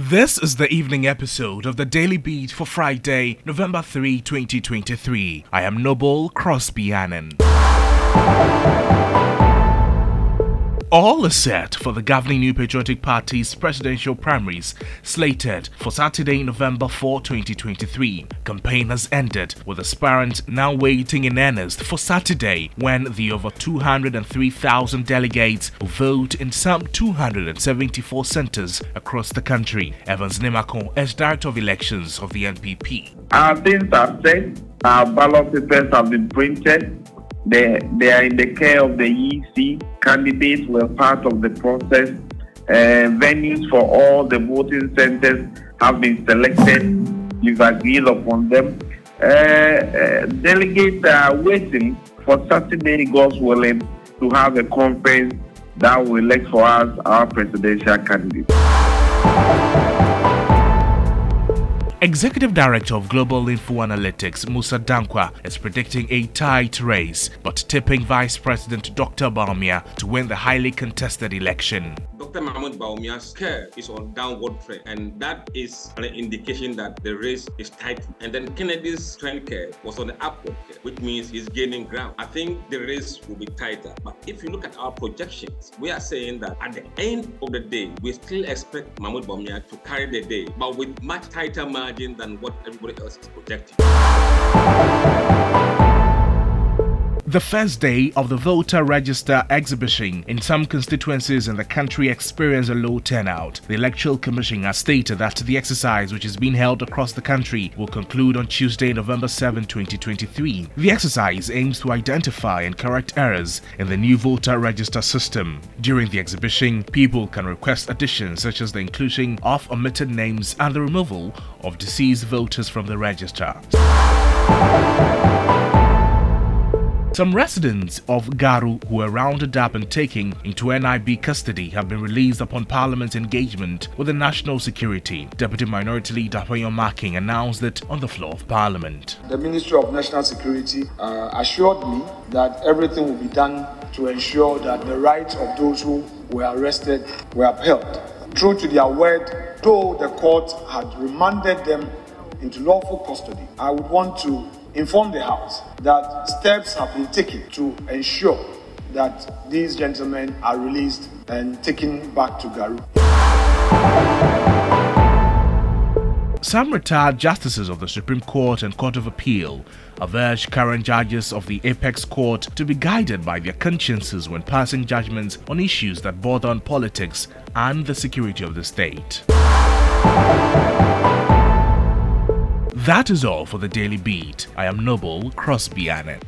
This is the evening episode of the Daily Beat for Friday, November 3, 2023. I am Noble Crosby Annan. All is set for the governing New Patriotic Party's presidential primaries slated for Saturday, November 4, 2023. Campaign has ended, with aspirants now waiting in earnest for Saturday when the over 203,000 delegates will vote in some 274 centers across the country. Evans Nimako is Director of Elections of the NPP. Our things are set, our ballot papers have been printed, they, they are in the care of the EC. Candidates were part of the process. Uh, venues for all the voting centers have been selected. We've agreed upon them. Uh, uh, delegates are waiting for Saturday, God's willing, to have a conference that will elect for us our presidential candidate. Executive Director of Global Info Analytics, Mussa Dankwah, is predicting a tight race, but tipping Vice President Dr. Bawumia to win the highly contested election. Dr. Mahamudu Bawumia's curve is on downward trend, and that is an indication that the race is tight. And then Kennedy's trend curve was on the upward curve, which means he's gaining ground. I think the race will be tighter. But if you look at our projections, we are saying that at the end of the day, we still expect Mahamudu Bawumia to carry the day, but with much tighter margin than what everybody else is projecting. The first day of the voter register exhibition in some constituencies in the country experienced a low turnout. The Electoral Commission has stated that the exercise, which is being held across the country, will conclude on Tuesday, November 7, 2023. The exercise aims to identify and correct errors in the new voter register system. During the exhibition, people can request additions such as the inclusion of omitted names and the removal of deceased voters from the register. Some residents of Garu who were rounded up and taken into NIB custody have been released upon Parliament's engagement with the national security. Deputy Minority Leader Payon Marking announced it on the floor of Parliament. The Ministry of National Security uh, assured me that everything will be done to ensure that the rights of those who were arrested were upheld. True to their word, though the court had remanded them into lawful custody, I would want to inform the House that steps have been taken to ensure that these gentlemen are released and taken back to Garu. Some retired justices of the Supreme Court and Court of Appeal have urged current judges of the Apex Court to be guided by their consciences when passing judgments on issues that border on politics and the security of the state. That is all for the Daily Beat. I am Noble Crosby Annan.